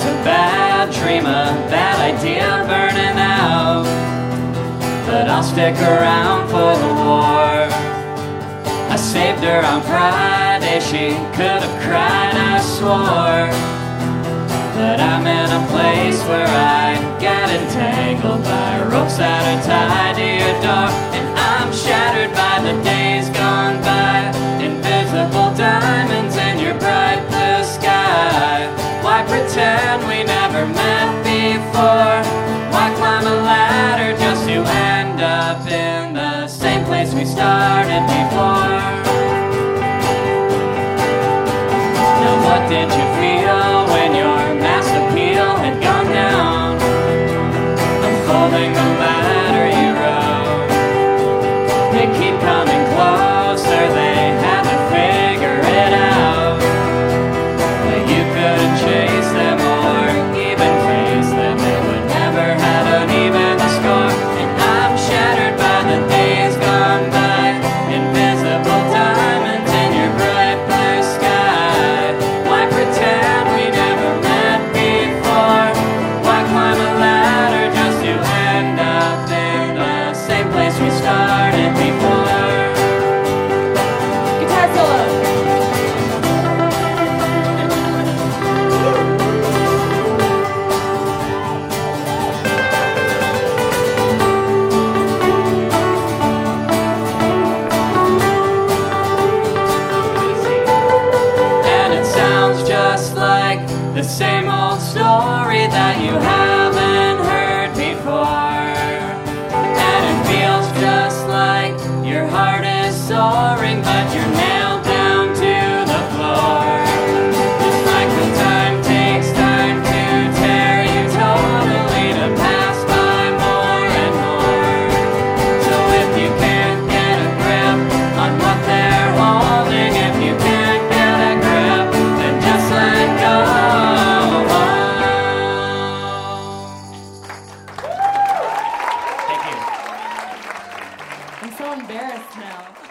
was a bad dream, a bad idea burning out. But I'll stick around for the war. I saved her on Friday, she could have cried, I swore. But I'm in a place where I got entangled by ropes that are tied to your door. And I'm shattered by the days gone by. Invisible diamonds in your bright blue sky. Why pretend we never met before? Why climb a ladder just to end up in the same place we started before? Now what did you feel when your mass appeal had gone down? Unfolding the the same old story that you haven't so embarrassed now.